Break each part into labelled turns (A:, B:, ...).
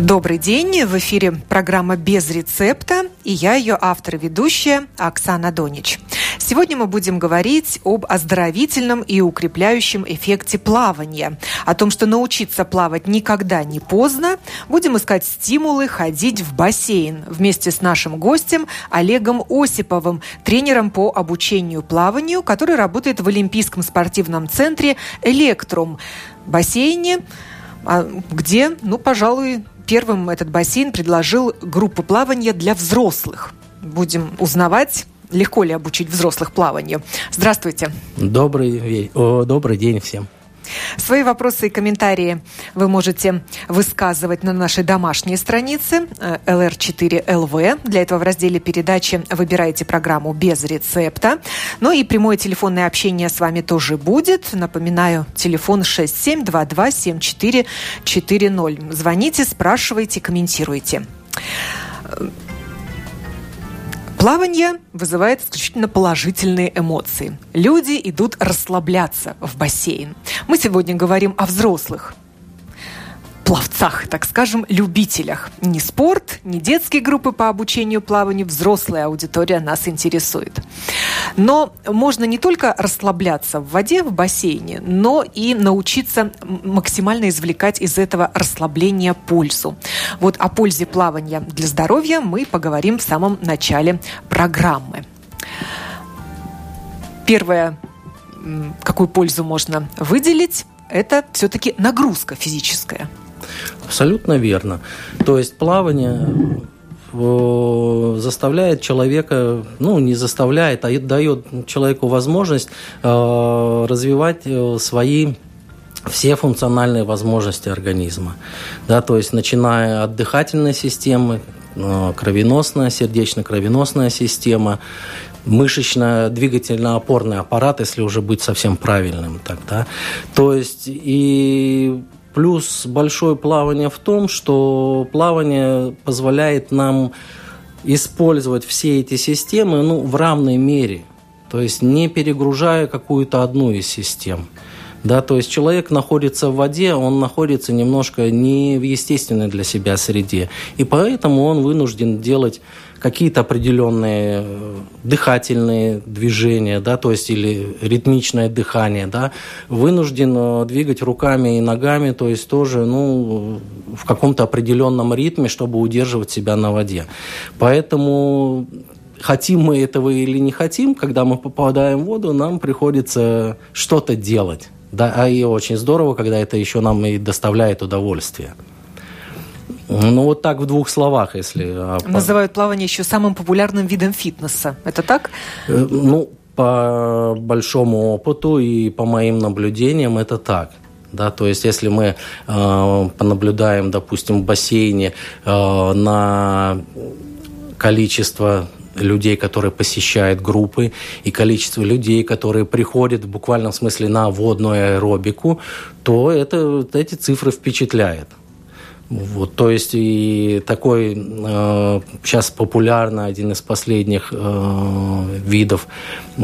A: Добрый день. В эфире программа «Без рецепта» и я, ее автор и ведущая Оксана Донич. Сегодня мы будем говорить об оздоровительном и укрепляющем эффекте плавания, о том, что научиться плавать никогда не поздно. Будем искать стимулы ходить в бассейн вместе с нашим гостем Олегом Осиповым, тренером по обучению плаванию, который работает в Олимпийском спортивном центре «Электрум» бассейне, а, где, ну, пожалуй, первым этот бассейн предложил группу плавания для взрослых. Будем узнавать, легко ли обучить взрослых плаванию. Здравствуйте.
B: Добрый, о, добрый день всем.
A: Свои вопросы и комментарии вы можете высказывать на нашей домашней странице LR4LV. Э, Для этого в разделе передачи выбирайте программу без рецепта. Ну и прямое телефонное общение с вами тоже будет. Напоминаю, телефон 67227440. Звоните, спрашивайте, комментируйте. Плавание вызывает исключительно положительные эмоции. Люди идут расслабляться в бассейн. Мы сегодня говорим о взрослых пловцах, так скажем, любителях. Не спорт, не детские группы по обучению плаванию, взрослая аудитория нас интересует. Но можно не только расслабляться в воде, в бассейне, но и научиться максимально извлекать из этого расслабления пользу. Вот о пользе плавания для здоровья мы поговорим в самом начале программы. Первое, какую пользу можно выделить, это все-таки нагрузка физическая.
B: Абсолютно верно. То есть плавание э, заставляет человека, ну, не заставляет, а дает человеку возможность э, развивать э, свои все функциональные возможности организма. Да, то есть начиная от дыхательной системы, кровеносная, сердечно-кровеносная система, мышечно-двигательно-опорный аппарат, если уже быть совсем правильным тогда. То есть и Плюс большое плавание в том, что плавание позволяет нам использовать все эти системы ну, в равной мере, то есть не перегружая какую-то одну из систем. Да, то есть человек находится в воде, он находится немножко не в естественной для себя среде. И поэтому он вынужден делать какие-то определенные э, дыхательные движения, да, то есть или ритмичное дыхание, да, вынужден э, двигать руками и ногами, то есть тоже, ну, в каком-то определенном ритме, чтобы удерживать себя на воде. Поэтому хотим мы этого или не хотим, когда мы попадаем в воду, нам приходится что-то делать. Да, а и очень здорово, когда это еще нам и доставляет удовольствие. Ну, вот так в двух словах, если... А,
A: Называют плавание еще самым популярным видом фитнеса. Это так?
B: Э, ну, по большому опыту и по моим наблюдениям это так. Да, то есть, если мы э, понаблюдаем, допустим, в бассейне э, на количество людей, которые посещают группы, и количество людей, которые приходят в буквальном смысле на водную аэробику, то это, эти цифры впечатляют. Вот, то есть и такой э, сейчас популярный один из последних э, видов э,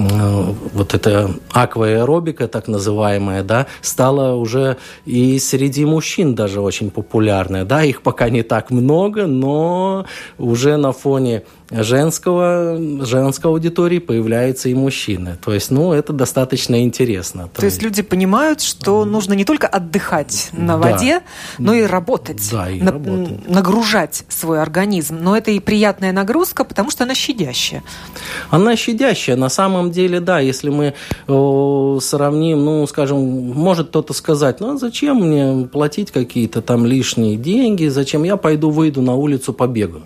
B: вот это акваэробика так называемая, да, стала уже и среди мужчин даже очень популярная, да, их пока не так много, но уже на фоне женского, женской аудитории появляются и мужчины. То есть, ну, это достаточно интересно.
A: То, То есть люди понимают, что нужно не только отдыхать на да. воде, но и работать.
B: Да, и на, работать.
A: Нагружать свой организм. Но это и приятная нагрузка, потому что она щадящая.
B: Она щадящая. На самом деле, да, если мы о, сравним, ну, скажем, может кто-то сказать, ну, а зачем мне платить какие-то там лишние деньги, зачем я пойду выйду на улицу побегаю?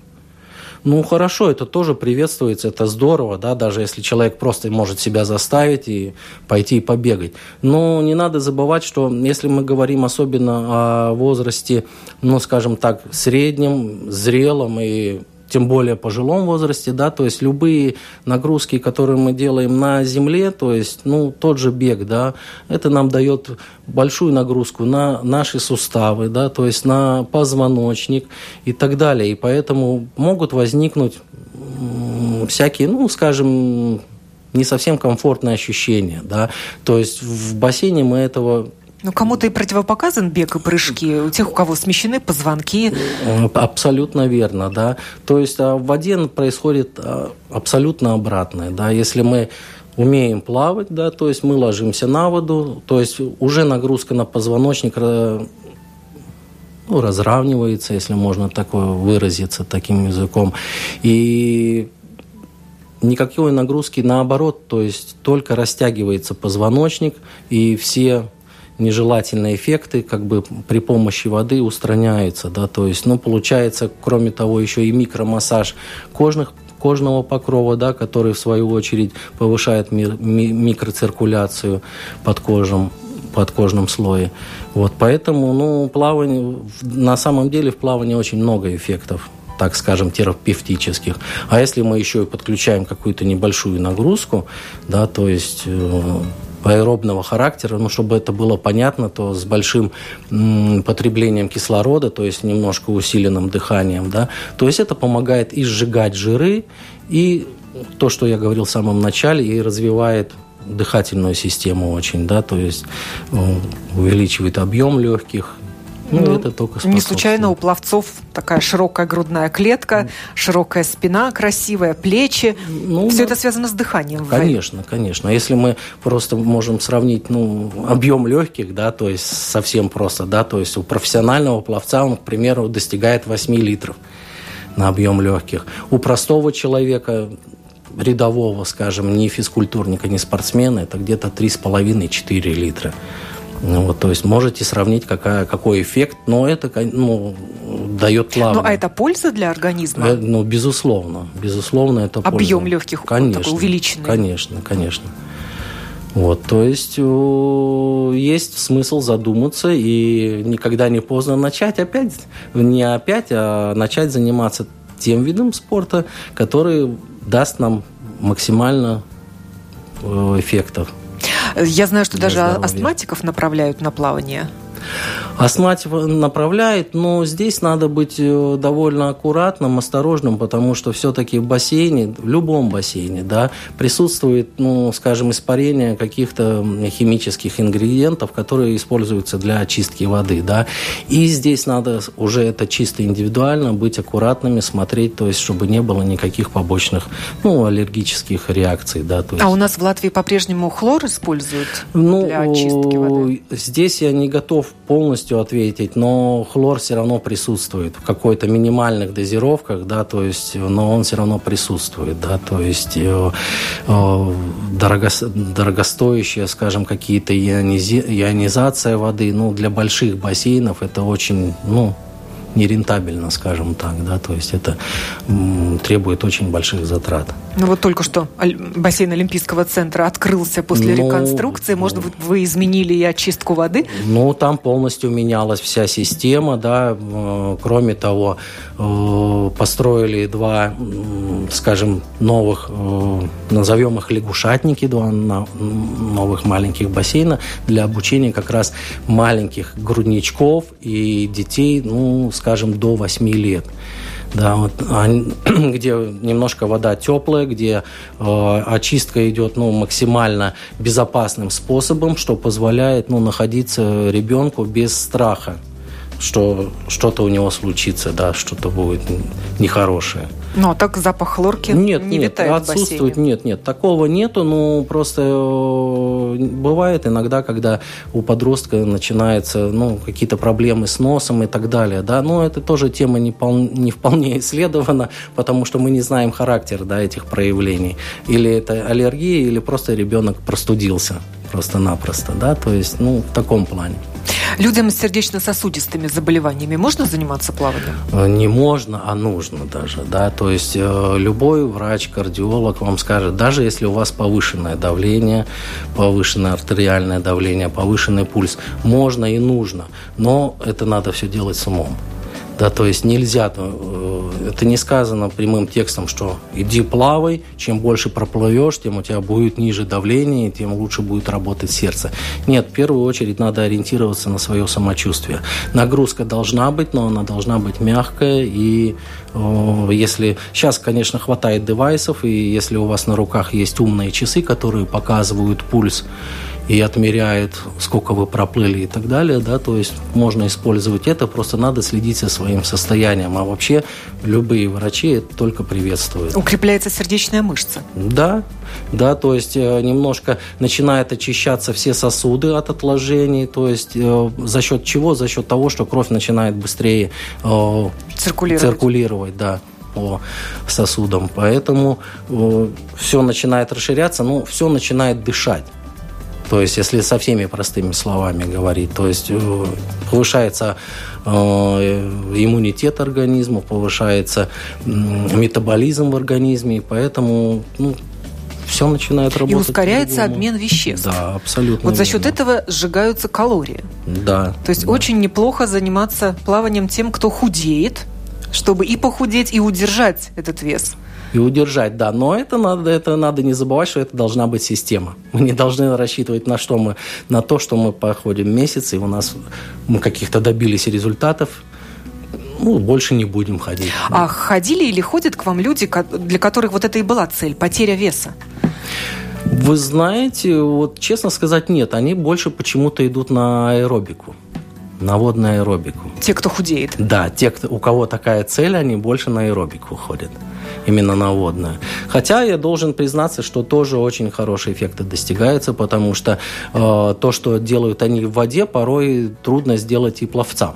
B: Ну, хорошо, это тоже приветствуется, это здорово, да, даже если человек просто может себя заставить и пойти и побегать. Но не надо забывать, что если мы говорим особенно о возрасте, ну, скажем так, среднем, зрелом и тем более пожилом возрасте, да, то есть любые нагрузки, которые мы делаем на земле, то есть, ну, тот же бег, да, это нам дает большую нагрузку на наши суставы, да, то есть на позвоночник и так далее, и поэтому могут возникнуть всякие, ну, скажем, не совсем комфортные ощущения, да, то есть в бассейне мы этого
A: Ну, кому-то и противопоказан бег и прыжки, у тех, у кого смещены позвонки.
B: Абсолютно верно, да. То есть а в воде происходит а, абсолютно обратное, да. Если мы умеем плавать, да, то есть мы ложимся на воду, то есть уже нагрузка на позвоночник э, ну, разравнивается, если можно такое выразиться таким языком. И никакой нагрузки наоборот, то есть только растягивается позвоночник, и все нежелательные эффекты как бы при помощи воды устраняются, да, то есть, ну, получается, кроме того, еще и микромассаж кожных кожного покрова, да, который в свою очередь повышает ми ми микроциркуляцию под кожем, под кожным слое. Вот, поэтому, ну, плавание, на самом деле в плавании очень много эффектов так скажем, терапевтических. А если мы еще и подключаем какую-то небольшую нагрузку, да, то есть э, аэробного характера, ну, чтобы это было понятно, то с большим потреблением кислорода, то есть немножко усиленным дыханием, да, то есть это помогает и сжигать жиры, и то, что я говорил в самом начале, и развивает дыхательную систему очень, да, то есть э, увеличивает объем легких,
A: ну, ну, это только Не случайно у пловцов такая широкая грудная клетка, mm. широкая спина красивая, плечи. Ну, Все да. это связано с дыханием.
B: Конечно, конечно. Если мы просто можем сравнить ну, объем легких, да, то есть совсем просто, да, то есть у профессионального пловца он, к примеру, достигает 8 литров на объем легких. У простого человека рядового, скажем, не физкультурника, не спортсмена, это где-то 3,5-4 литра. Ну, вот, то есть можете сравнить, какая, какой эффект, но это ну, дает плавание. Ну,
A: а это польза для организма? Э,
B: ну, безусловно. Безусловно, это
A: Объем польза. легких
B: конечно,
A: такой увеличенный?
B: Конечно, конечно. Вот, то есть есть смысл задуматься и никогда не поздно начать опять, не опять, а начать заниматься тем видом спорта, который даст нам максимально э, эффектов.
A: Я знаю, что даже астматиков направляют на плавание.
B: Астматик направляет, но здесь надо быть э, довольно аккуратным, осторожным, потому что все-таки в бассейне, в любом бассейне, да, присутствует, ну, скажем, испарение каких-то химических ингредиентов, которые используются для очистки воды, да. И здесь надо уже это чисто индивидуально быть аккуратными, смотреть, то есть, чтобы не было никаких побочных, ну, аллергических реакций, да. Есть...
A: А у нас в Латвии по-прежнему хлор используют ну, для очистки воды?
B: Здесь я не готов полностью ответить, но хлор все равно присутствует в какой-то минимальных дозировках, да, то есть, но он все равно присутствует, да, то есть э, э, дорого, дорогостоящие, скажем, какие-то ионизация воды, ну, для больших бассейнов это очень, ну, нерентабельно, скажем так, да, то есть это требует очень больших затрат.
A: Ну вот только что бассейн Олимпийского центра открылся после ну, реконструкции, может быть, вы изменили и очистку воды?
B: Ну, там полностью менялась вся система, да, кроме того, э, построили два, скажем, новых, э, назовем их лягушатники, два новых маленьких бассейна для обучения как раз маленьких грудничков и детей, ну, скажем, до 8 лет. Да, вот, где немножко вода теплая, где э, очистка идет ну, максимально безопасным способом, что позволяет ну, находиться ребенку без страха что что-то у него случится, да, что-то будет нехорошее.
A: Ну, а так запах хлорки нет, не
B: нет,
A: витает
B: отсутствует, Нет, нет, такого нету, ну, просто э, бывает иногда, когда у подростка начинаются, ну, какие-то проблемы с носом и так далее, да, но это тоже тема не, пол, не вполне исследована, потому что мы не знаем характер, да, этих проявлений. Или это аллергия, или просто ребенок простудился просто-напросто, да, то есть, ну, в таком плане.
A: Людям с сердечно-сосудистыми заболеваниями можно заниматься плаванием?
B: Э, не можно, а нужно даже, да, то есть э, любой врач, кардиолог вам скажет, даже если у вас повышенное давление, повышенное артериальное давление, повышенный пульс, можно и нужно, но это надо все делать с умом. Да, то есть нельзя, э, это не сказано прямым текстом, что иди плавай, чем больше проплывешь, тем у тебя будет ниже давление, тем лучше будет работать сердце. Нет, в первую очередь надо ориентироваться на свое самочувствие. Нагрузка должна быть, но она должна быть мягкая, и э, если сейчас, конечно, хватает девайсов, и если у вас на руках есть умные часы, которые показывают пульс, и отмеряет, сколько вы проплыли и так далее, да, то есть можно использовать это, просто надо следить за своим состоянием, а вообще любые врачи это только приветствуют.
A: Укрепляется сердечная мышца.
B: Да, да, то есть э, немножко начинает очищаться все сосуды от отложений, то есть э, за счет чего? За счет того, что кровь начинает быстрее
A: э, циркулировать.
B: циркулировать, да по сосудам. Поэтому все начинает расширяться, ну, все начинает дышать. То есть, если со всеми простыми словами говорить, то есть э, повышается э, иммунитет организма, повышается метаболизм в организме, и поэтому ну, все начинает работать.
A: И ускоряется обмен веществ.
B: Да, абсолютно.
A: Вот за счет этого сжигаются калории.
B: Да.
A: То есть
B: да.
A: очень неплохо заниматься плаванием тем, кто худеет, чтобы и похудеть, и удержать этот вес
B: и удержать, да. Но это надо, это надо не забывать, что это должна быть система. Мы не должны рассчитывать на что мы, на то, что мы походим месяц, и у нас мы каких-то добились результатов, ну, больше не будем ходить.
A: А ходили или ходят к вам люди, для которых вот это и была цель, потеря веса?
B: Вы знаете, вот честно сказать, нет. Они больше почему-то идут на аэробику на водную аэробику.
A: Те, кто худеет?
B: Да, те, кто, у кого такая цель, они больше на аэробику ходят именно на водное. Хотя я должен признаться, что тоже очень хорошие эффекты достигаются, потому что э, то, что делают они в воде, порой трудно сделать и пловцам.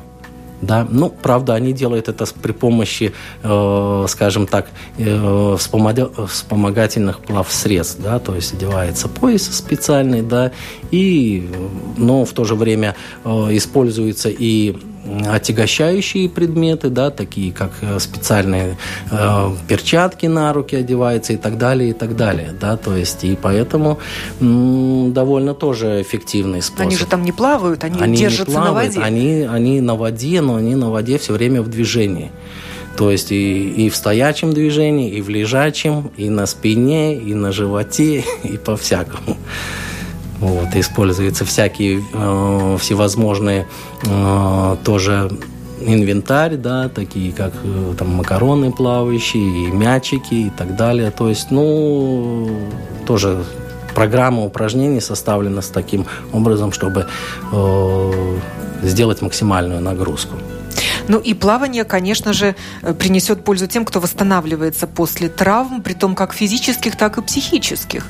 B: Да? Ну, правда, они делают это при помощи, э, скажем так, э, вспомогательных плавсредств, да, то есть одевается пояс специальный, да, и, но в то же время э, используется и отягощающие предметы, да, такие как э, специальные э, перчатки на руки одеваются и так далее, и так далее, да, то есть и поэтому м, довольно тоже эффективный способ.
A: Они же там не плавают, они, они держатся плавают, на воде.
B: Они, они на воде, но они на воде все время в движении. То есть и, и в стоячем движении, и в лежачем, и на спине, и на животе, и по-всякому. Вот, используются всякие э, всевозможные э, тоже инвентарь, да, такие как э, там макароны плавающие, и мячики и так далее. То есть, ну, тоже программа упражнений составлена с таким образом, чтобы э, сделать максимальную нагрузку.
A: Ну и плавание, конечно же, принесет пользу тем, кто восстанавливается после травм, при том как физических, так и психических.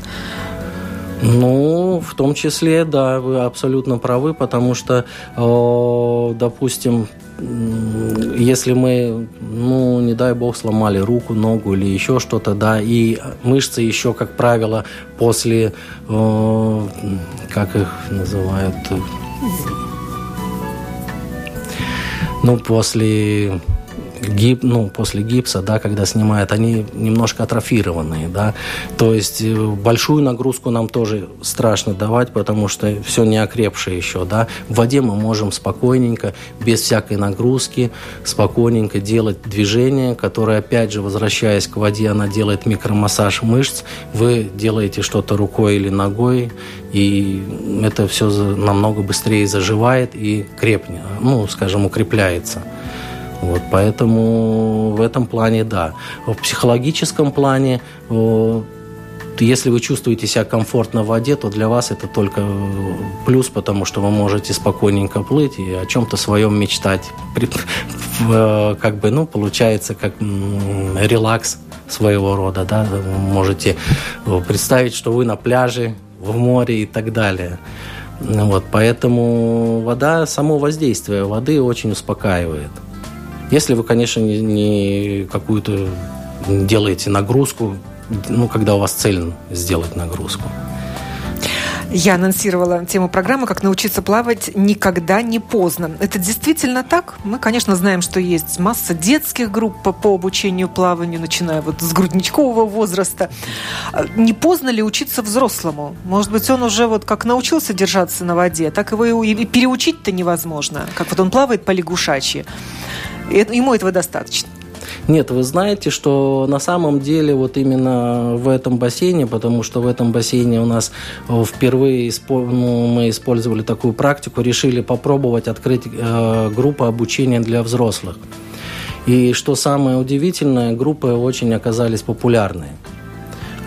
B: Ну, в том числе, да, вы абсолютно правы, потому что, э, допустим, если мы, ну, не дай бог, сломали руку, ногу или еще что-то, да, и мышцы еще, как правило, после, э, как их называют, ну, после гип, ну, после гипса, да, когда снимают, они немножко атрофированные, да, то есть э, большую нагрузку нам тоже страшно давать, потому что все не окрепшее еще, да. В воде мы можем спокойненько, без всякой нагрузки, спокойненько делать движение, которое, опять же, возвращаясь к воде, она делает микромассаж мышц, вы делаете что-то рукой или ногой, и это все намного быстрее заживает и крепнет, ну, скажем, укрепляется. Вот, поэтому в этом плане да. В психологическом плане если вы чувствуете себя комфортно в воде, то для вас это только плюс, потому что вы можете спокойненько плыть и о чем-то своем мечтать. Как бы, ну, получается, как релакс своего рода, да, вы можете представить, что вы на пляже, в море и так далее. Вот, поэтому вода, само воздействие воды очень успокаивает. Если вы, конечно, не, не какую-то делаете нагрузку, ну, когда у вас цель сделать нагрузку.
A: Я анонсировала тему программы «Как научиться плавать никогда не поздно». Это действительно так? Мы, конечно, знаем, что есть масса детских групп по, обучению плаванию, начиная вот с грудничкового возраста. А не поздно ли учиться взрослому? Может быть, он уже вот как научился держаться на воде, так его и переучить-то невозможно. Как вот он плавает по лягушачьи. Ему этого достаточно.
B: Нет, вы знаете, что на самом деле вот именно в этом бассейне, потому что в этом бассейне у нас э, впервые ну, мы использовали такую практику, решили попробовать открыть э, группу обучения для взрослых. И что самое удивительное, группы очень оказались популярные.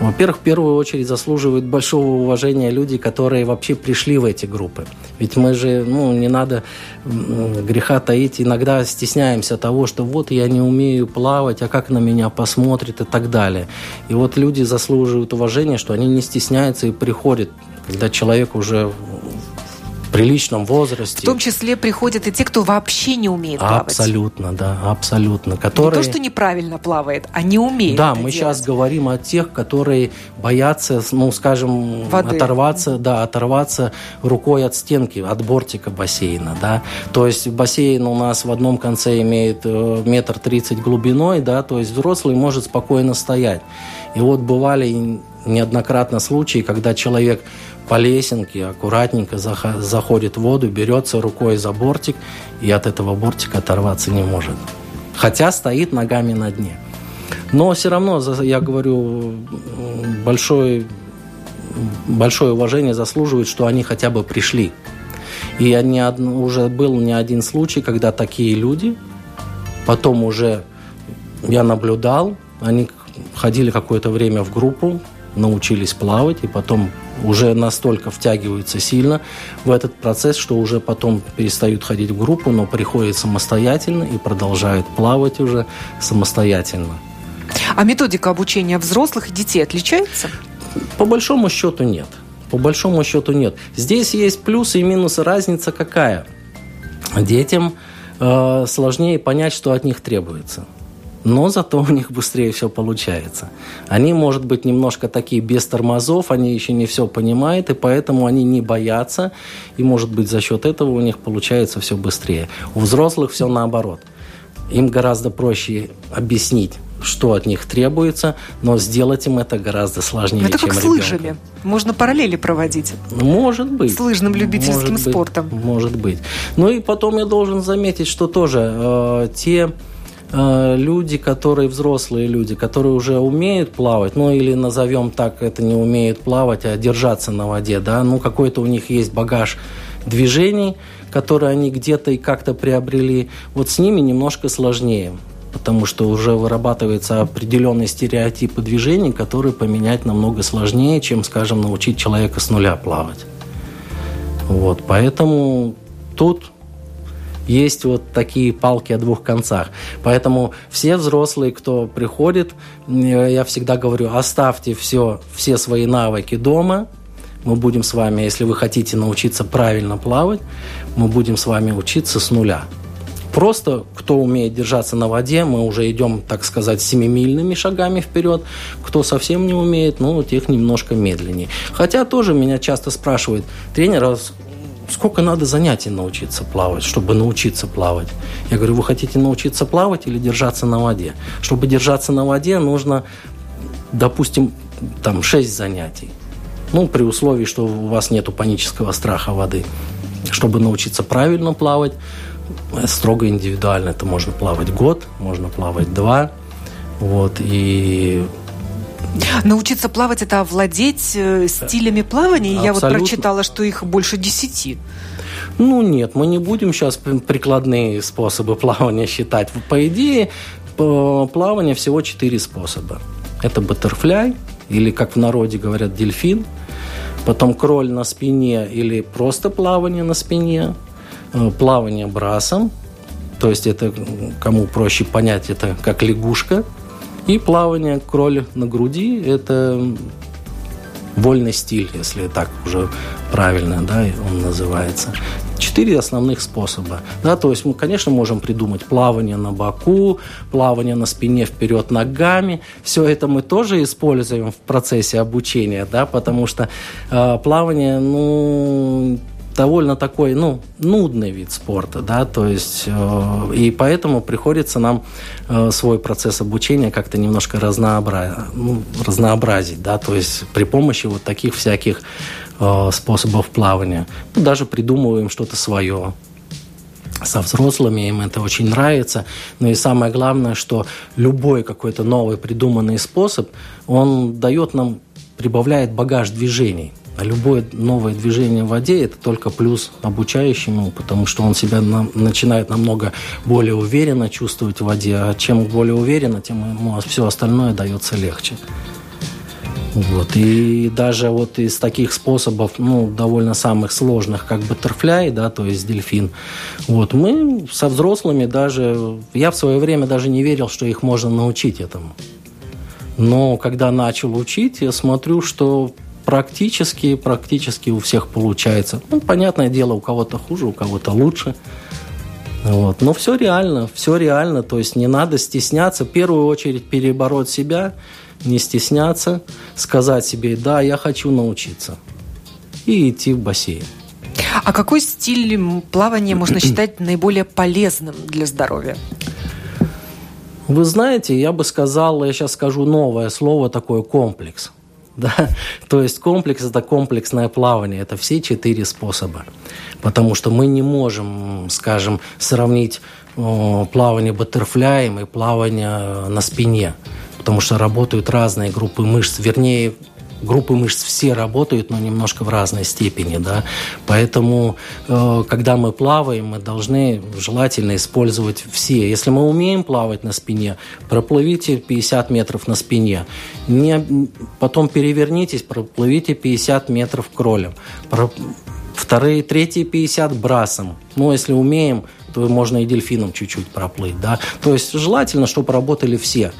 B: Во-первых, в первую очередь заслуживают большого уважения люди, которые вообще пришли в эти группы. Ведь мы же, ну, не надо греха таить, иногда стесняемся того, что вот я не умею плавать, а как на меня посмотрят и так далее. И вот люди заслуживают уважения, что они не стесняются и приходят, когда человек уже приличном возрасте.
A: В том числе приходят и те, кто вообще не умеет плавать.
B: Абсолютно, да, абсолютно. Которые...
A: Не то, что неправильно плавает, а не умеет
B: Да, мы делать. сейчас говорим о тех, которые боятся, ну, скажем, Воды. оторваться, да, оторваться рукой от стенки, от бортика бассейна, да. То есть бассейн у нас в одном конце имеет э, метр тридцать глубиной, да, то есть взрослый может спокойно стоять. И вот бывали неоднократно случаи, когда человек по лесенке аккуратненько заходит в воду, берется рукой за бортик и от этого бортика оторваться не может. Хотя стоит ногами на дне. Но все равно, я говорю, большое, большое уважение заслуживает, что они хотя бы пришли. И не, уже был не один случай, когда такие люди, потом уже я наблюдал, они ходили какое-то время в группу, научились плавать, и потом уже настолько втягиваются сильно в этот процесс, что уже потом перестают ходить в группу, но приходят самостоятельно и продолжают плавать уже самостоятельно.
A: А методика обучения взрослых и детей отличается?
B: По большому счету нет. По большому счету нет. Здесь есть плюсы и минусы. Разница какая? Детям э, сложнее понять, что от них требуется но зато у них быстрее все получается. Они, может быть, немножко такие без тормозов, они еще не все понимают, и поэтому они не боятся, и, может быть, за счет этого у них получается все быстрее. У взрослых все наоборот. Им гораздо проще объяснить, что от них требуется, но сделать им это гораздо сложнее,
A: это чем как с лыжами. Можно параллели проводить.
B: Может быть.
A: С лыжным любительским
B: может
A: спортом.
B: Быть, может быть. Ну и потом я должен заметить, что тоже э, те люди, которые взрослые люди, которые уже умеют плавать, ну или назовем так, это не умеют плавать, а держаться на воде, да, ну какой-то у них есть багаж движений, которые они где-то и как-то приобрели, вот с ними немножко сложнее потому что уже вырабатываются определенные стереотипы движений, которые поменять намного сложнее, чем, скажем, научить человека с нуля плавать. Вот, поэтому тут есть вот такие палки о двух концах. Поэтому все взрослые, кто приходит, я всегда говорю, оставьте все, все свои навыки дома, мы будем с вами, если вы хотите научиться правильно плавать, мы будем с вами учиться с нуля. Просто кто умеет держаться на воде, мы уже идем, так сказать, семимильными шагами вперед. Кто совсем не умеет, ну, тех немножко медленнее. Хотя тоже меня часто спрашивают, тренер, а сколько надо занятий научиться плавать, чтобы научиться плавать? Я говорю, вы хотите научиться плавать или держаться на воде? Чтобы держаться на воде, нужно, допустим, там 6 занятий. Ну, при условии, что у вас нет панического страха воды. Чтобы научиться правильно плавать, строго индивидуально. Это можно плавать год, можно плавать два. Вот, и
A: Научиться плавать – это овладеть э, стилями плавания. Абсолютно. Я вот прочитала, что их больше десяти.
B: Ну нет, мы не будем сейчас прикладные способы плавания считать. По идее, плавания всего четыре способа. Это баттерфляй, или, как в народе говорят, дельфин. Потом кроль на спине или просто плавание на спине. Э, плавание брасом, то есть это, кому проще понять, это как лягушка – и плавание кроль на груди – это вольный стиль, если так уже правильно да, он называется. Четыре основных способа. Да, то есть мы, конечно, можем придумать плавание на боку, плавание на спине вперед ногами. Все это мы тоже используем в процессе обучения, да, потому что э, плавание, ну, довольно такой, ну, нудный вид спорта, да, то есть, э, и поэтому приходится нам э, свой процесс обучения как-то немножко ну, разнообразить, да, то есть при помощи вот таких всяких э, способов плавания. Ну, даже придумываем что-то свое, со взрослыми, им это очень нравится. Но и самое главное, что любой какой-то новый придуманный способ, он дает нам, прибавляет багаж движений. А любое новое движение в воде – это только плюс обучающему, потому что он себя на, начинает намного более уверенно чувствовать в воде. А чем более уверенно, тем ему все остальное дается легче. Вот. И даже вот из таких способов, ну, довольно самых сложных, как баттерфляй, да, то есть дельфин, вот, мы со взрослыми даже, я в свое время даже не верил, что их можно научить этому. Но когда начал учить, я смотрю, что практически, практически у всех получается. Ну, понятное дело, у кого-то хуже, у кого-то лучше. Вот. Но все реально, все реально. То есть не надо стесняться. В первую очередь перебороть себя – не стесняться, сказать себе, да, я хочу научиться, и идти в бассейн.
A: А какой стиль плавания можно считать наиболее полезным для здоровья?
B: Вы знаете, я бы сказал, я сейчас скажу новое слово такое комплекс. Да? То есть комплекс – это комплексное плавание, это все четыре способа. Потому что мы не можем, скажем, сравнить плавание баттерфляем и плавание на спине потому что работают разные группы мышц, вернее, группы мышц все работают, но немножко в разной степени, да. Поэтому, э, когда мы плаваем, мы должны желательно использовать все. Если мы умеем плавать на спине, проплывите 50 метров на спине. Не, потом перевернитесь, проплывите 50 метров кролем. Про, вторые, третьи 50 брасом. Ну, если умеем, то можно и дельфином чуть-чуть проплыть, да. То есть желательно, чтобы работали все.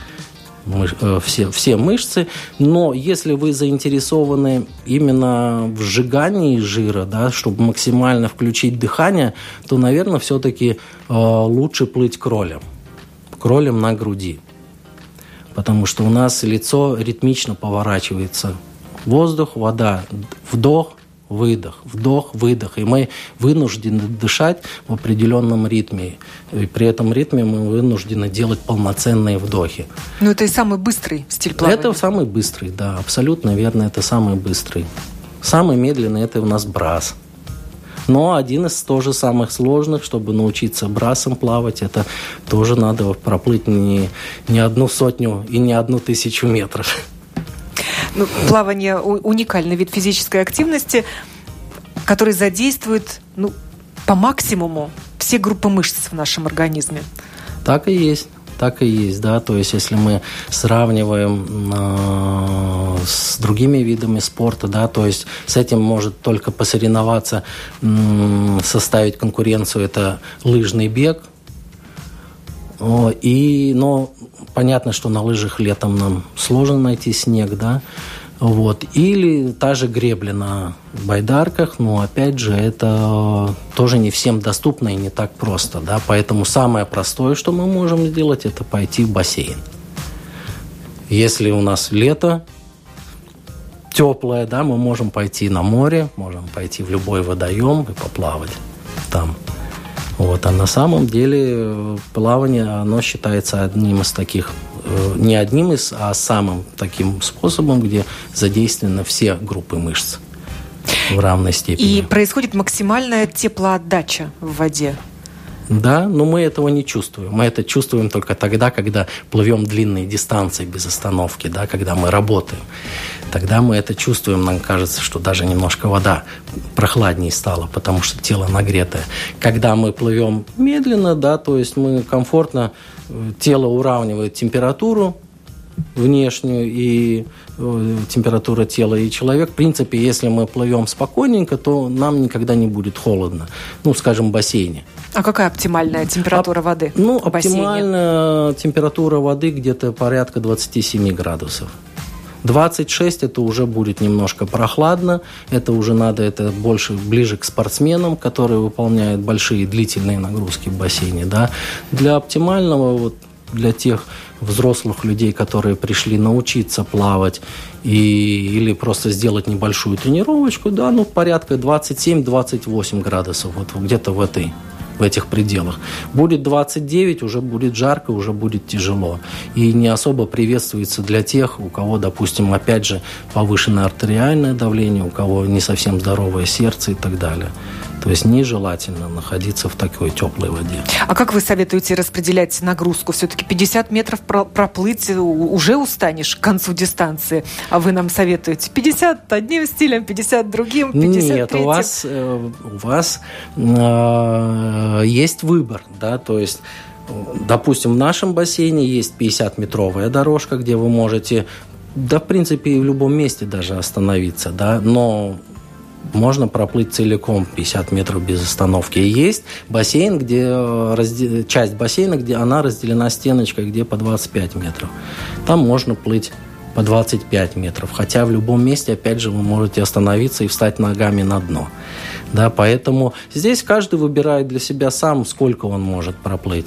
B: Э, все, все мышцы, но если вы заинтересованы именно в сжигании жира, да, чтобы максимально включить дыхание, то, наверное, все-таки э, лучше плыть кролем. Кролем на груди. Потому что у нас лицо ритмично поворачивается. Воздух, вода, вдох, выдох, вдох, выдох. И мы вынуждены дышать в определенном ритме. И при этом ритме мы вынуждены делать полноценные вдохи.
A: Ну, это и самый быстрый стиль плавания.
B: Это самый быстрый, да, абсолютно верно, это самый быстрый. Самый медленный – это у нас брас. Но один из тоже самых сложных, чтобы научиться брасом плавать, это тоже надо проплыть не, не одну сотню и не одну тысячу метров.
A: Ну, плавание уникальный вид физической активности, который задействует ну, по максимуму все группы мышц в нашем организме.
B: Так и есть так и есть, да, то есть если мы сравниваем э, с другими видами спорта, да, то есть с этим может только посоревноваться, э, составить конкуренцию, это лыжный бег, и, но понятно, что на лыжах летом нам сложно найти снег, да, вот. Или та же гребля на байдарках, но опять же это тоже не всем доступно и не так просто, да, поэтому самое простое, что мы можем сделать, это пойти в бассейн. Если у нас лето, теплое, да, мы можем пойти на море, можем пойти в любой водоем и поплавать там. Вот. А на самом деле э, плавание, оно считается одним из таких, э, не одним из, а самым таким способом, где задействованы все группы мышц в равной степени.
A: И происходит максимальная теплоотдача в воде.
B: Да, но мы этого не чувствуем. Мы это чувствуем только тогда, когда плывем длинные дистанции без остановки, да, когда мы работаем. Тогда мы это чувствуем, нам кажется, что даже немножко вода прохладнее стала, потому что тело нагретое. Когда мы плывем медленно, да, то есть мы комфортно, э, тело уравнивает температуру, внешнюю и э, температура тела и человек. В принципе, если мы плывем спокойненько, то нам никогда не будет холодно. Ну, скажем, в бассейне.
A: А какая оптимальная температура а, воды?
B: Ну, оптимальная температура воды где-то порядка 27 градусов. 26 это уже будет немножко прохладно, это уже надо, это больше ближе к спортсменам, которые выполняют большие длительные нагрузки в бассейне, да. Для оптимального, вот для тех взрослых людей, которые пришли научиться плавать и, или просто сделать небольшую тренировочку, да, ну, порядка 27-28 градусов, вот где-то в этой в этих пределах. Будет 29, уже будет жарко, уже будет тяжело. И не особо приветствуется для тех, у кого, допустим, опять же, повышенное артериальное давление, у кого не совсем здоровое сердце и так далее. То есть нежелательно находиться в такой теплой воде.
A: А как вы советуете распределять нагрузку? Все-таки 50 метров проплыть уже устанешь к концу дистанции. А вы нам советуете 50 одним стилем, 50 другим, 50
B: Нет, третьим. у вас, э, у вас э, есть выбор, да, то есть Допустим, в нашем бассейне есть 50-метровая дорожка, где вы можете да, в принципе, и в любом месте даже остановиться, да, но можно проплыть целиком 50 метров без остановки. И есть бассейн, где разде... часть бассейна, где она разделена стеночкой, где по 25 метров. Там можно плыть по 25 метров. Хотя в любом месте, опять же, вы можете остановиться и встать ногами на дно. Да, поэтому здесь каждый выбирает для себя сам, сколько он может проплыть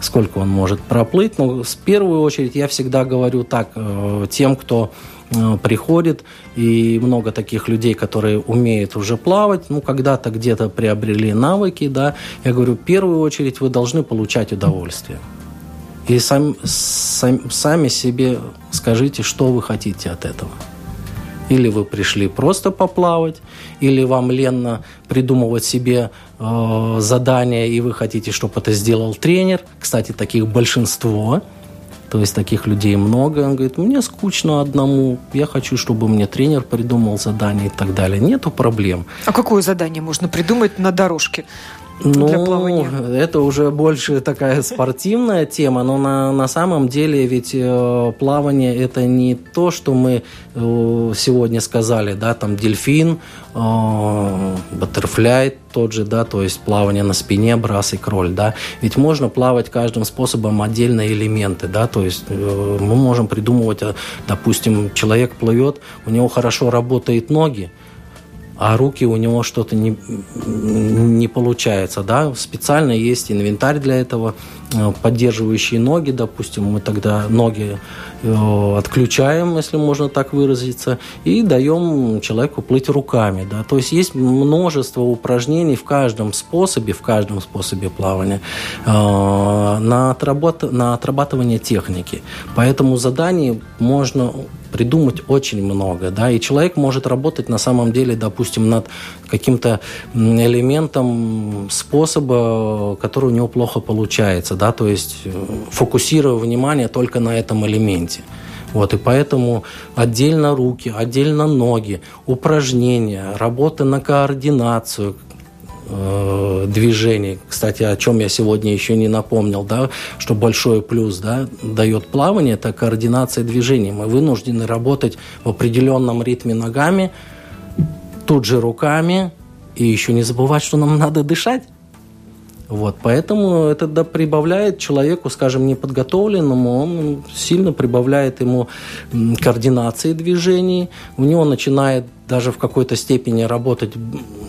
B: сколько он может проплыть. Но в первую очередь я всегда говорю так, э, тем, кто э, приходит, и много таких людей, которые умеют уже плавать, ну, когда-то где-то приобрели навыки, да, я говорю, в первую очередь вы должны получать удовольствие. И сам, сам, сами себе скажите, что вы хотите от этого. Или вы пришли просто поплавать, или вам ленно придумывать себе э, задания, и вы хотите, чтобы это сделал тренер. Кстати, таких большинство. То есть таких людей много. Он говорит, мне скучно одному, я хочу, чтобы мне тренер придумал задание и так далее. Нету проблем.
A: А какое задание можно придумать на дорожке?
B: Ну, для плавания? Это уже больше такая спортивная тема, но на, на самом деле ведь э, плавание это не то, что мы э, сегодня сказали, да, там дельфин, э, баттерфляй тот же, да, то есть плавание на спине, брас и кроль, да, ведь можно плавать каждым способом отдельные элементы, да, то есть э, мы можем придумывать, э, допустим, человек плывет, у него хорошо работают ноги, а руки у него что-то не, не получается. Да? Специально есть инвентарь для этого, э, поддерживающие ноги, допустим, мы тогда ноги отключаем, если можно так выразиться, и даем человеку плыть руками. Да? То есть есть множество упражнений в каждом способе, в каждом способе плавания э, на, отработ... на отрабатывание техники. Поэтому заданий можно придумать очень много, да, и человек может работать на самом деле, допустим, над каким-то элементом способа, который у него плохо получается, да, то есть э, фокусируя внимание только на этом элементе. Вот, и поэтому отдельно руки, отдельно ноги, упражнения, работа на координацию, э, движений. Кстати, о чем я сегодня еще не напомнил, да, что большой плюс да, дает плавание, это координация движений. Мы вынуждены работать в определенном ритме ногами, тут же руками, и еще не забывать, что нам надо дышать. Вот, поэтому это да, прибавляет человеку, скажем, неподготовленному, он сильно прибавляет ему координации движений, у него начинает даже в какой-то степени работать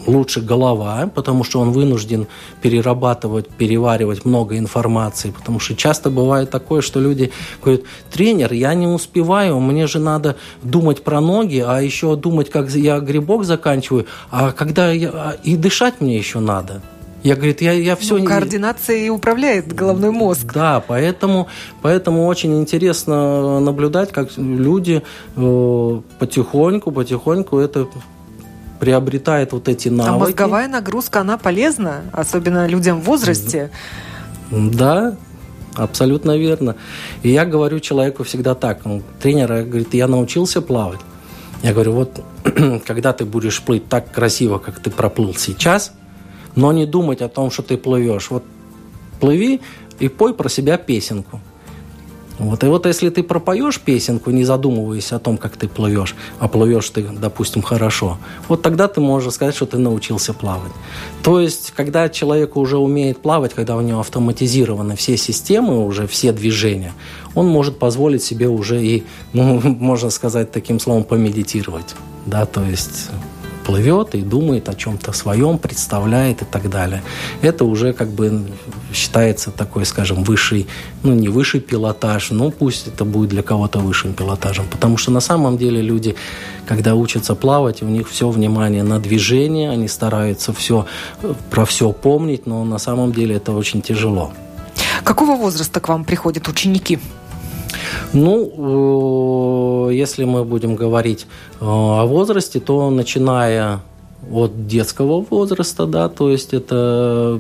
B: лучше голова, потому что он вынужден перерабатывать, переваривать много информации, потому что часто бывает такое, что люди говорят, тренер, я не успеваю, мне же надо думать про ноги, а еще думать, как я грибок заканчиваю, а когда я... А, и дышать мне еще надо. Я, говорит, я, я все...
A: Ну, координация и управляет головной мозг.
B: Да, поэтому, поэтому очень интересно наблюдать, как люди э, потихоньку, потихоньку это приобретает вот эти а навыки. А
A: мозговая нагрузка, она полезна, особенно людям в возрасте?
B: Да, абсолютно верно. И я говорю человеку всегда так, тренер говорит, я научился плавать. Я говорю, вот когда ты будешь плыть так красиво, как ты проплыл сейчас – но не думать о том, что ты плывешь. Вот плыви и пой про себя песенку. Вот. И вот если ты пропоешь песенку, не задумываясь о том, как ты плывешь, а плывешь ты, допустим, хорошо, вот тогда ты можешь сказать, что ты научился плавать. То есть, когда человек уже умеет плавать, когда у него автоматизированы все системы, уже все движения, он может позволить себе уже и, ну, можно сказать таким словом, помедитировать. Да, то есть плывет и думает о чем-то своем, представляет и так далее. Это уже как бы считается такой, скажем, высший, ну не высший пилотаж, но пусть это будет для кого-то высшим пилотажем. Потому что на самом деле люди, когда учатся плавать, у них все внимание на движение, они стараются все, про все помнить, но на самом деле это очень тяжело.
A: Какого возраста к вам приходят ученики?
B: Ну, э, если мы будем говорить э, о возрасте, то начиная от детского возраста, да, то есть это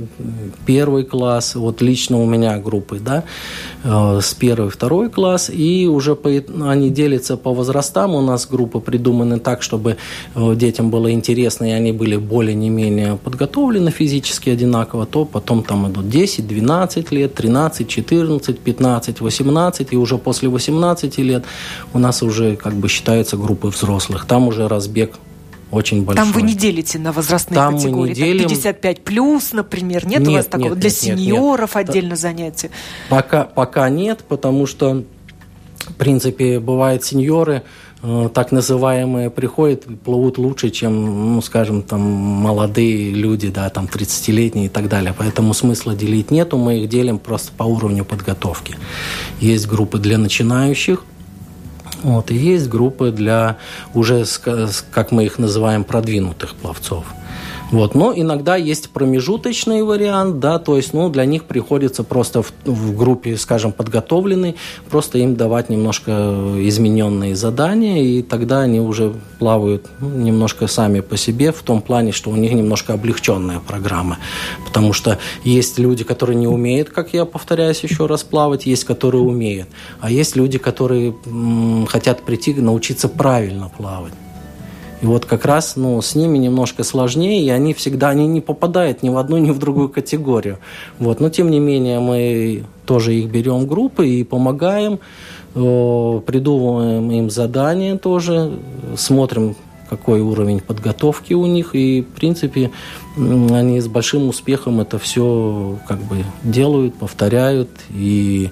B: первый класс, вот лично у меня группы, да, э, с первый, второй класс, и уже по, они делятся по возрастам, у нас группы придуманы так, чтобы э, детям было интересно, и они были более не менее подготовлены физически одинаково, то потом там идут 10, 12 лет, 13, 14, 15, 18, и уже после 18 лет у нас уже как бы считаются группы взрослых, там уже разбег очень большой.
A: Там вы не делите на возрастные
B: Там
A: категории?
B: Мы не делим.
A: 55 плюс, например, нет, нет у вас такого?
B: Нет,
A: Для
B: нет,
A: сеньоров
B: нет,
A: отдельно занятия?
B: Пока, пока нет, потому что, в принципе, бывают сеньоры, э, так называемые приходят, плывут лучше, чем, ну, скажем, там, молодые люди, да, там, 30-летние и так далее. Поэтому смысла делить нету, мы их делим просто по уровню подготовки. Есть группы для начинающих, вот, и есть группы для уже, как мы их называем, продвинутых пловцов. Вот. Но иногда есть промежуточный вариант, да, то есть ну, для них приходится просто в, в группе, скажем, подготовленной, просто им давать немножко измененные задания, и тогда они уже плавают ну, немножко сами по себе в том плане, что у них немножко облегченная программа. Потому что есть люди, которые не умеют, как я повторяюсь еще раз, плавать, есть, которые умеют. А есть люди, которые м, хотят прийти научиться правильно плавать. И вот как раз ну, с ними немножко сложнее, и они всегда они не попадают ни в одну, ни в другую категорию. Вот. Но тем не менее мы тоже их берем в группы и помогаем, придумываем им задания тоже, смотрим, какой уровень подготовки у них, и, в принципе, они с большим успехом это все как бы делают, повторяют, и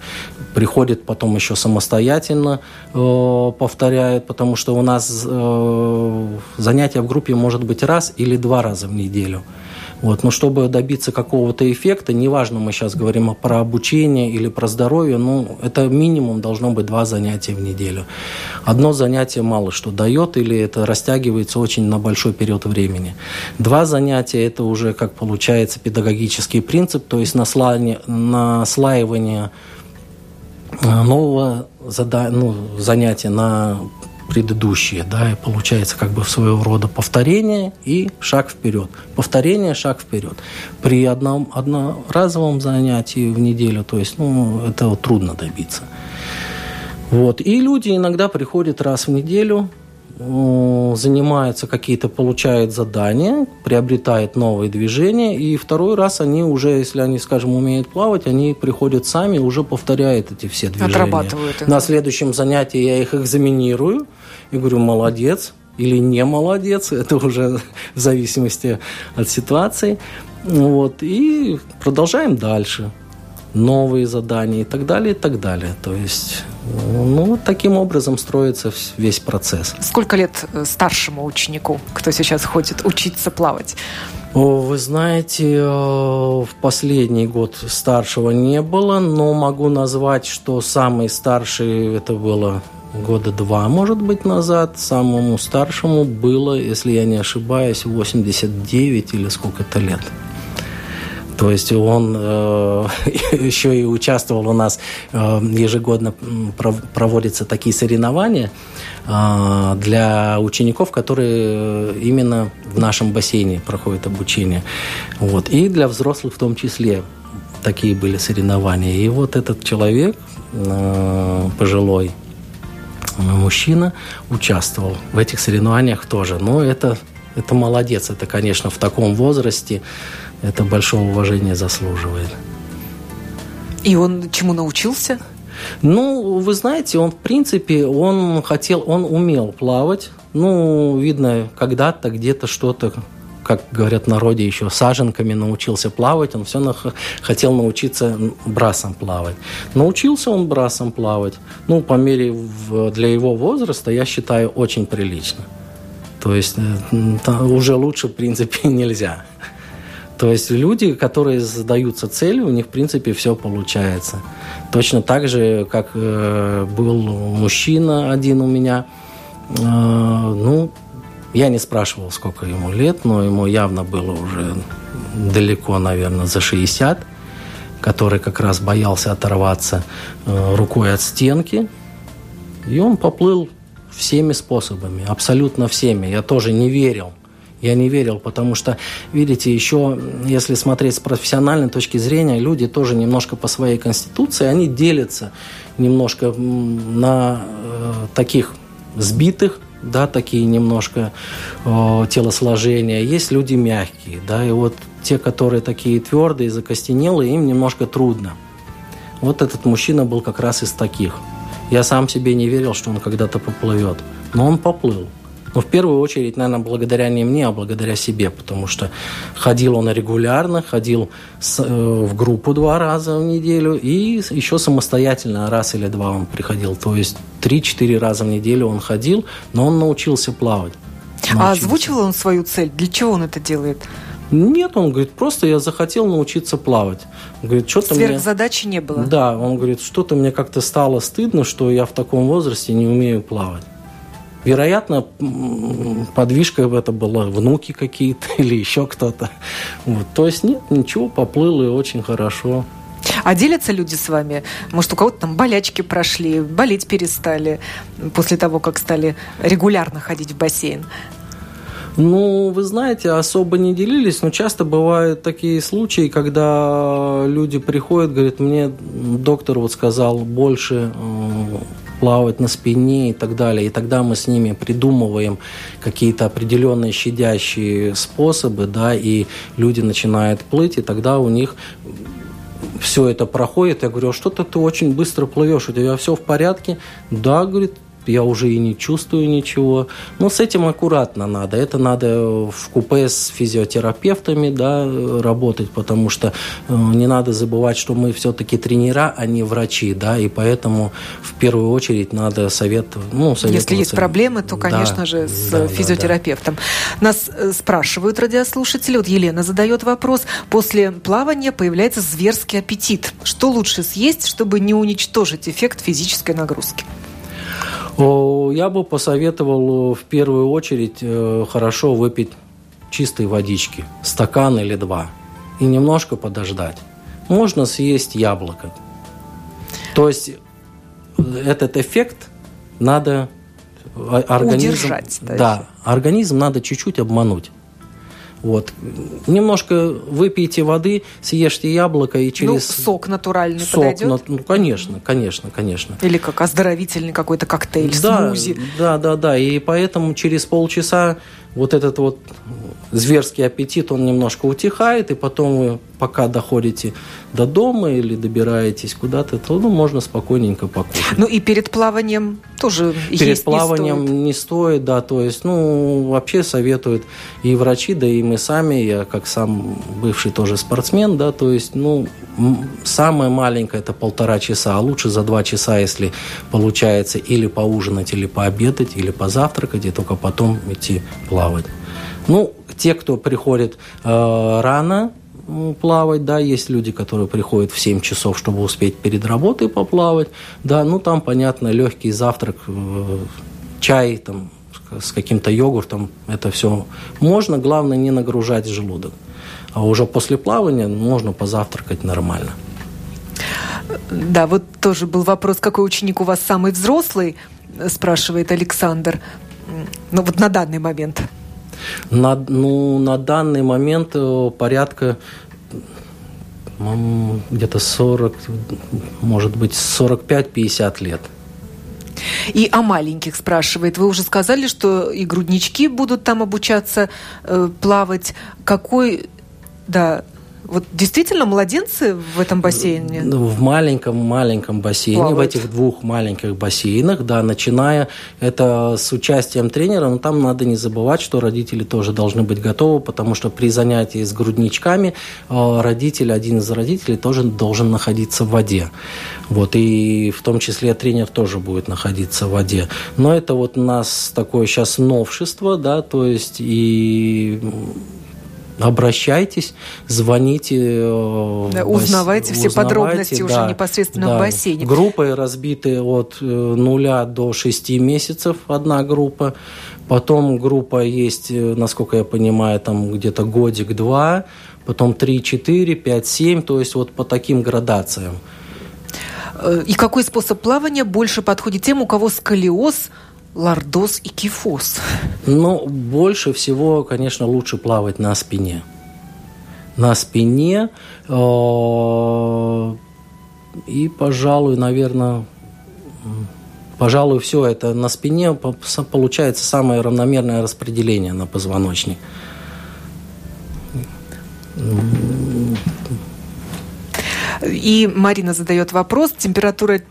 B: приходят потом еще самостоятельно э, повторяют, потому что у нас э, занятия в группе может быть раз или два раза в неделю. Вот. Но чтобы добиться какого-то эффекта, неважно, мы сейчас говорим про обучение или про здоровье, ну, это минимум должно быть два занятия в неделю. Одно занятие мало что дает, или это растягивается очень на большой период времени. Два занятия – это уже, как получается, педагогический принцип, то есть наслаивание, наслаивание э, нового зада ну, занятия на предыдущие, да, и получается как бы своего рода повторение и шаг вперед. Повторение, шаг вперед. При одном, одноразовом занятии в неделю, то есть, ну, этого трудно добиться. Вот. И люди иногда приходят раз в неделю, занимаются какие-то, получают задания, приобретают новые движения, и второй раз они уже, если они, скажем, умеют плавать, они приходят сами, уже повторяют эти все движения.
A: Отрабатывают.
B: На следующем занятии я их экзаменирую и говорю, молодец, или не молодец, это уже в зависимости от ситуации. Вот, и продолжаем дальше новые задания и так далее, и так далее. То есть, ну, таким образом строится весь процесс.
A: Сколько лет э, старшему ученику, кто сейчас ходит учиться плавать?
B: Вы знаете, э, в последний год старшего не было, но могу назвать, что самый старший это было года два, может быть, назад. Самому старшему было, если я не ошибаюсь, 89 или сколько-то лет. То есть он э, еще и участвовал у нас, э, ежегодно проводятся такие соревнования э, для учеников, которые именно в нашем бассейне проходят обучение. Вот. И для взрослых в том числе такие были соревнования. И вот этот человек, э, пожилой мужчина, участвовал в этих соревнованиях тоже. Но это, это молодец. Это, конечно, в таком возрасте это большого уважения заслуживает.
A: И он чему научился?
B: Ну, вы знаете, он, в принципе, он хотел, он умел плавать. Ну, видно, когда-то где-то что-то, как говорят в народе, еще саженками научился плавать. Он все на, хотел научиться брасом плавать. Научился он брасом плавать. Ну, по мере в, для его возраста, я считаю, очень прилично. То есть э, уже лучше, в принципе, нельзя. То есть люди, которые задаются целью, у них, в принципе, все получается. Точно так же, как э, был мужчина один у меня. Э, ну, я не спрашивал, сколько ему лет, но ему явно было уже далеко, наверное, за 60, который как раз боялся оторваться э, рукой от стенки. И он поплыл всеми способами, абсолютно всеми. Я тоже не верил Я не верил, потому что, видите, еще, если смотреть с профессиональной точки зрения, люди тоже немножко по своей конституции, они делятся немножко на э, таких сбитых, да, такие немножко э, телосложения. Есть люди мягкие, да, и вот те, которые такие твердые, закостенелые, им немножко трудно. Вот этот мужчина был как раз из таких. Я сам себе не верил, что он когда-то поплывет, но он поплыл. Но в первую очередь, наверное, благодаря не мне, а благодаря себе, потому что ходил он регулярно, ходил с, э, в группу два раза в неделю и еще самостоятельно раз или два он приходил. То есть три-четыре раза в неделю он ходил, но он научился плавать.
A: А научился. А озвучивал он свою цель? Для чего он это делает?
B: Нет, он говорит, просто я захотел научиться плавать. Говорит, что-то
A: Сверхзадачи мне... не было.
B: Да, он говорит, что-то мне как-то стало стыдно, что я в таком возрасте не умею плавать. Вероятно, подвижка это была внуки какие-то или еще кто-то. Вот. То есть нет, ничего, поплыл и очень хорошо.
A: А делятся люди с вами? Может, у кого-то там болячки прошли, болеть перестали после того, как стали регулярно ходить в бассейн?
B: Ну, вы знаете, особо не делились, но часто бывают такие случаи, когда люди приходят, говорят, мне доктор вот сказал больше э, плавать на спине и так далее. И тогда мы с ними придумываем какие-то определенные щадящие способы, да, и люди начинают плыть, и тогда у них все это проходит. Я говорю, а что-то ты очень быстро плывешь, у тебя все в порядке? Да, говорит, я уже и не чувствую ничего. Но с этим аккуратно надо. Это надо в купе с физиотерапевтами да, работать, потому что э, не надо забывать, что мы все-таки тренера, а не врачи, да, и поэтому в первую очередь надо совет, ну,
A: Если есть проблемы, то, конечно да, же, с да, физиотерапевтом. Да, да. Нас э, спрашивают радиослушатели, вот Елена задает вопрос, после плавания появляется зверский аппетит. Что лучше съесть, чтобы не уничтожить эффект физической нагрузки?
B: Я бы посоветовал э, в первую очередь э, хорошо выпить чистой водички, стакан или два, и немножко подождать. Можно съесть яблоко. То есть э, этот эффект надо
A: организм, Удержать,
B: да, организм надо чуть-чуть обмануть. Вот. Немножко выпейте воды, съешьте яблоко и через...
A: Ну, сок натуральный сок, подойдет? На...
B: Ну, конечно, конечно, конечно.
A: Или как оздоровительный какой-то коктейль,
B: да,
A: смузи.
B: Да, да, да. И поэтому через полчаса вот этот вот зверский аппетит, он немножко утихает, и потом вы, пока доходите до дома или добираетесь куда-то, то ну, можно спокойненько покушать.
A: Ну и перед плаванием тоже
B: Перед есть плаванием не стоит. не стоит, да, то есть, ну, вообще советуют и врачи, да и мы сами, я как сам бывший тоже спортсмен, да, то есть, ну, самое маленькое это полтора часа, а лучше за два часа, если получается или поужинать, или пообедать, или позавтракать, и только потом идти плавать. Ну, те, кто приходит э, рано плавать, да, есть люди, которые приходят в 7 часов, чтобы успеть перед работой поплавать, да, ну, там, понятно, легкий завтрак, э, чай, там, с каким-то йогуртом, это все можно, главное не нагружать желудок. А уже после плавания можно позавтракать нормально.
A: Да, вот тоже был вопрос, какой ученик у вас самый взрослый, спрашивает Александр. Ну вот на данный момент.
B: На, ну, на данный момент э, порядка где-то 40, может быть, 45-50 лет.
A: И о маленьких спрашивает. Вы уже сказали, что и груднички будут там обучаться э, плавать. Какой, да, вот действительно младенцы в этом бассейне?
B: Ну, в маленьком-маленьком бассейне, Плавают. в этих двух маленьких бассейнах, да, начиная это с участием тренера, но там надо не забывать, что родители тоже должны быть готовы, потому что при занятии с грудничками э, родитель, один из родителей тоже должен находиться в воде. Вот, и в том числе тренер тоже будет находиться в воде. Но это вот у нас такое сейчас новшество, да, то есть и обращайтесь, звоните.
A: Э, да, узнавайте все подробности да, уже непосредственно да. в бассейне.
B: Группы разбиты от э, нуля до 6 месяцев одна группа. Потом группа есть, э, насколько я понимаю, там где-то годик-два, потом 3, 4, 5, 7, то есть вот по таким градациям.
A: И какой способ плавания больше подходит тем, у кого сколиоз, лордоз и кифоз?
B: Ну, больше всего, конечно, лучше плавать на спине. На спине. Э, и, пожалуй, наверное, пожалуй, все это на спине получается самое равномерное распределение на позвоночник.
A: И Марина задает вопрос. Температура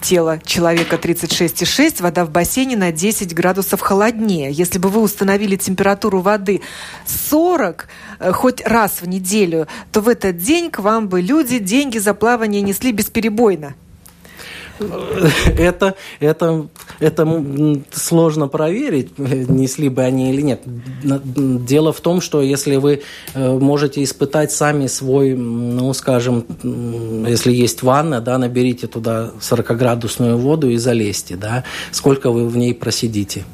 A: тела человека 36,6, вода в бассейне на 10 градусов холоднее. Если бы вы установили температуру воды 40 э, хоть раз в неделю, то в этот день к вам бы люди деньги за плавание несли бесперебойно.
B: Это, это, это сложно проверить, несли бы они или нет. Дело в том, что если вы э, можете испытать сами свой, ну, скажем, если есть ванна, да, наберите туда 40-градусную воду и залезьте, да, сколько вы в ней просидите.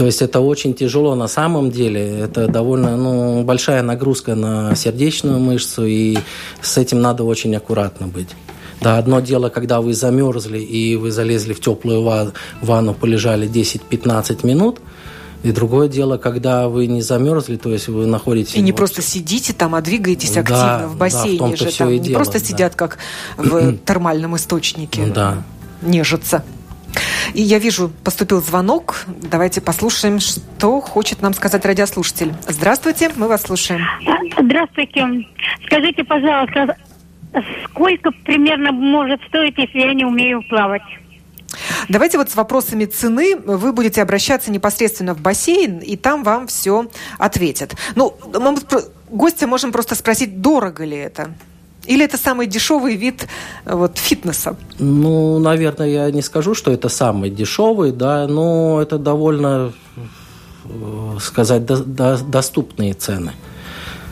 B: То есть это очень тяжело на самом деле. Это довольно ну, большая нагрузка на сердечную мышцу, и с этим надо очень аккуратно быть. Да, одно дело, когда вы замерзли и вы залезли в теплую ванну, полежали 10-15 минут, и другое дело, когда вы не замерзли, то есть вы находитесь...
A: И не просто сидите там, а двигаетесь активно да, в бассейне да, в же. Там, не дело, просто да. сидят, как в термальном источнике. Да. Нежатся. И я вижу, поступил звонок. Давайте послушаем, что хочет нам сказать радиослушатель. Здравствуйте, мы вас слушаем.
C: Здравствуйте. Скажите, пожалуйста, Сколько примерно может стоить, если я не умею плавать?
A: Давайте вот с вопросами цены вы будете обращаться непосредственно в бассейн, и там вам все ответят. Ну, мы гостя можем просто спросить, дорого ли это? Или это самый дешевый вид вот, фитнеса?
B: Ну, наверное, я не скажу, что это самый дешевый, да, но это довольно, э, сказать, до, до, доступные цены.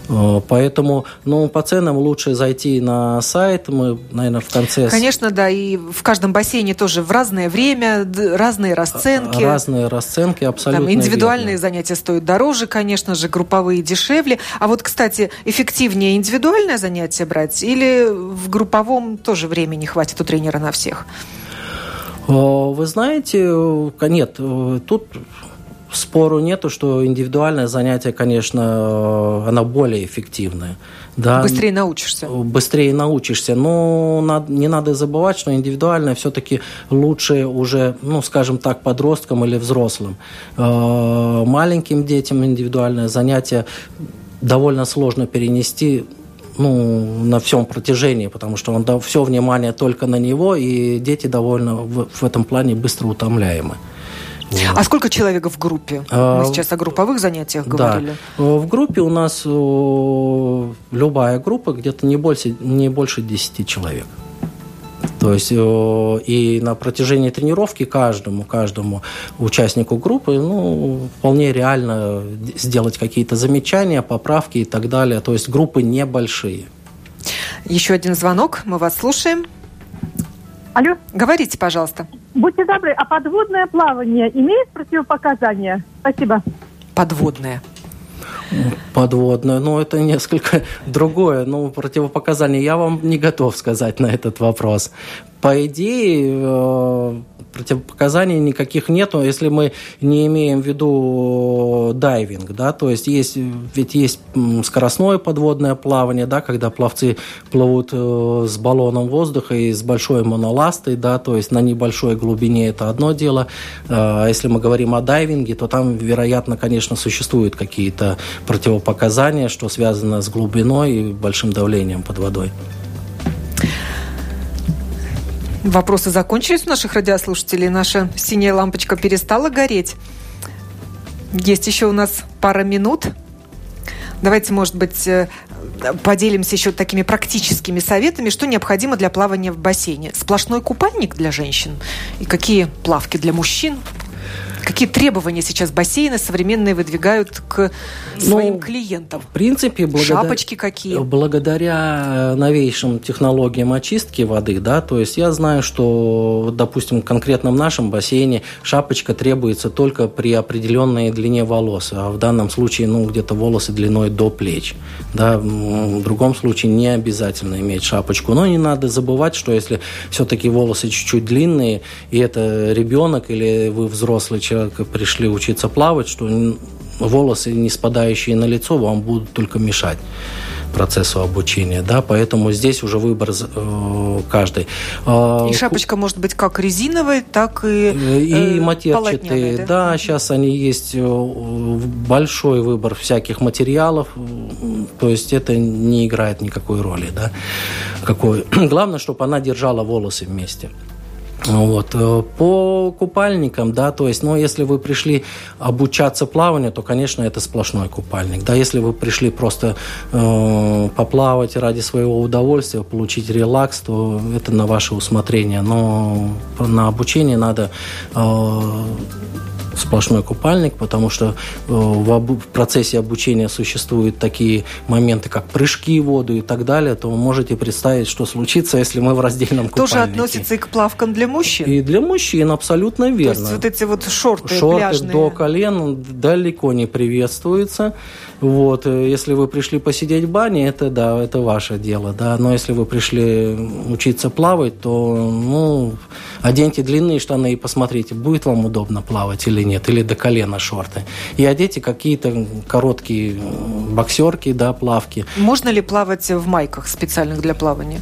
B: Э, поэтому, ну, по ценам лучше зайти на сайт. Мы, наверное, в конце...
A: Конечно, да, и в каждом бассейне тоже в разное время, разные расценки.
B: Разные расценки, абсолютно Там
A: индивидуальные
B: верно.
A: занятия стоят дороже, конечно же, групповые дешевле. А вот, кстати, эффективнее индивидуальное занятие брать или в групповом тоже времени хватит у тренера на всех?
B: Э, вы знаете, э, нет, тут спору нету, что индивидуальное занятие, конечно, э, оно более эффективное.
A: Да, быстрее научишься.
B: Быстрее научишься. Но не надо забывать, что индивидуальное все-таки лучше уже, ну, скажем так, подросткам или взрослым. Э, маленьким детям индивидуальное занятие довольно сложно перенести ну, на всем протяжении, потому что он все внимание только на него, и дети довольно в, в этом плане быстро утомляемы.
A: А сколько человек в группе? А, Мы сейчас о групповых занятиях говорили.
B: Да. В группе у нас любая группа где-то не больше, не больше 10 человек. То есть и на протяжении тренировки каждому, каждому участнику группы ну, вполне реально сделать какие-то замечания, поправки и так далее. То есть группы небольшие.
A: Еще один звонок, мы вас слушаем.
C: Алло.
A: Говорите, пожалуйста.
C: Будьте добры, а подводное плавание имеет противопоказания? Спасибо.
A: Подводное.
B: Подводное, ну это несколько другое, ну противопоказания я вам не готов сказать на этот вопрос. По идее, э, противопоказаний никаких нету, если мы не имеем в виду дайвинг, да, то есть есть, ведь есть скоростное подводное плавание, да, когда пловцы плывут э, с баллоном воздуха и с большой моноластой, да, то есть на небольшой глубине это одно дело. А если мы говорим о дайвинге, то там, вероятно, конечно, существуют какие-то противопоказания, что связано с глубиной и большим давлением под водой.
A: Вопросы закончились у наших радиослушателей. Наша синяя лампочка перестала гореть. Есть еще у нас пара минут. Давайте, может быть, э, поделимся еще такими практическими советами, что необходимо для плавания в бассейне. Сплошной купальник для женщин и какие плавки для мужчин? Какие требования сейчас бассейны современные выдвигают к своим ну, клиентам?
B: В принципе,
A: благодаря, шапочки какие?
B: Благодаря новейшим технологиям очистки воды, да, то есть я знаю, что, допустим, в конкретном нашем бассейне шапочка требуется только при определенной длине волос, а в данном случае, ну, где-то волосы длиной до плеч, да, в другом случае не обязательно иметь шапочку, но не надо забывать, что если все-таки волосы чуть-чуть длинные, и это ребенок или вы взрослый человек пришли учиться плавать, что волосы, не спадающие на лицо, вам будут только мешать процессу обучения, да, поэтому здесь уже выбор э, каждый.
A: А, и шапочка может быть как резиновой, так и
B: э, и матерчатые, да? да, сейчас они есть э, большой выбор всяких материалов, то есть это не играет никакой роли, да, какой. Главное, чтобы она держала волосы вместе. Вот. Э, по купальникам, да, то есть, ну, если вы пришли обучаться плаванию, то, конечно, это сплошной купальник. Да, если вы пришли просто э, поплавать ради своего удовольствия, получить релакс, то это на ваше усмотрение. Но на обучение надо э, сплошной купальник, потому что э, в процессе обучения существуют такие моменты, как прыжки в воду и так далее, то вы можете представить, что случится, если мы в раздельном купальнике.
A: Тоже относится и к плавкам для мужчин?
B: И для мужчин, абсолютно верно. То
A: есть вот эти вот шорты,
B: шорты
A: пляжные.
B: до колен далеко не приветствуются. Вот, э, если вы пришли посидеть в бане, это да, это ваше дело, да. Но если вы пришли учиться плавать, то, ну, оденьте длинные штаны и посмотрите, будет вам удобно плавать или нет, или до колена шорты. И оденьте какие-то короткие боксерки, да, плавки.
A: Можно ли плавать в майках специальных для плавания?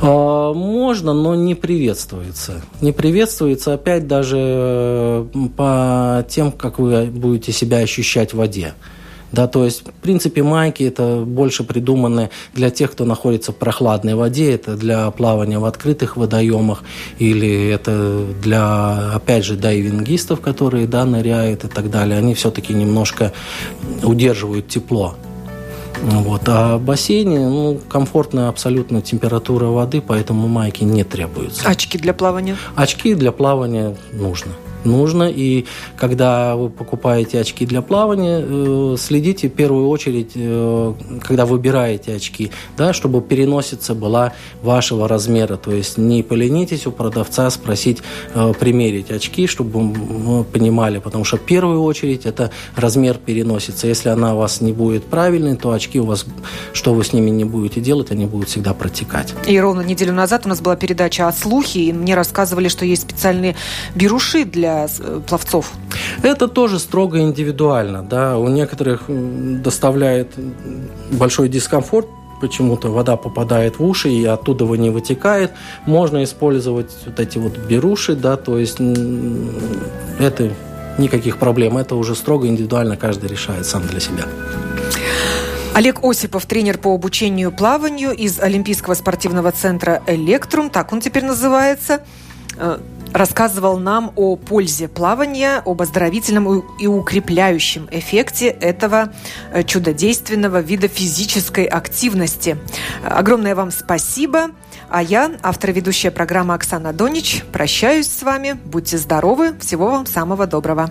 B: А, можно, но не приветствуется. Не приветствуется опять даже э, по тем, как вы будете себя ощущать в воде. Да, то есть, в принципе, майки это больше придуманы для тех, кто находится в прохладной воде, это для плавания в открытых водоемах, или это для, опять же, дайвингистов, которые, да, ныряют и так далее. Они все-таки немножко удерживают тепло. Вот. А в бассейне ну, комфортная абсолютно температура воды, поэтому майки не требуются.
A: Очки для плавания?
B: Очки для плавания нужно нужно. И когда вы покупаете очки для плавания, э, следите в первую очередь, э, когда выбираете очки, да, чтобы переносица была вашего размера. То есть не поленитесь у продавца спросить, э, примерить очки, чтобы вы понимали, потому что в первую очередь это размер переносится. Если она у вас не будет правильной, то очки у вас, что вы с ними не будете делать, они будут всегда протекать.
A: И ровно неделю назад у нас была передача о слухе, и мне рассказывали, что есть специальные беруши для для э, пловцов?
B: Это тоже строго индивидуально. Да. У некоторых доставляет большой дискомфорт почему-то вода попадает в уши и оттуда не вытекает. Можно использовать вот эти вот беруши, да, то есть это никаких проблем. Это уже строго индивидуально каждый решает сам для себя.
A: Олег Осипов, тренер по обучению плаванию из Олимпийского спортивного центра «Электрум», так он теперь называется. Э, рассказывал нам о пользе плавания, об оздоровительном и укрепляющем эффекте этого э, чудодейственного вида физической активности. Огромное вам спасибо. А я, автор ведущая программы Оксана Донич, прощаюсь с вами. Будьте здоровы. Всего вам самого доброго.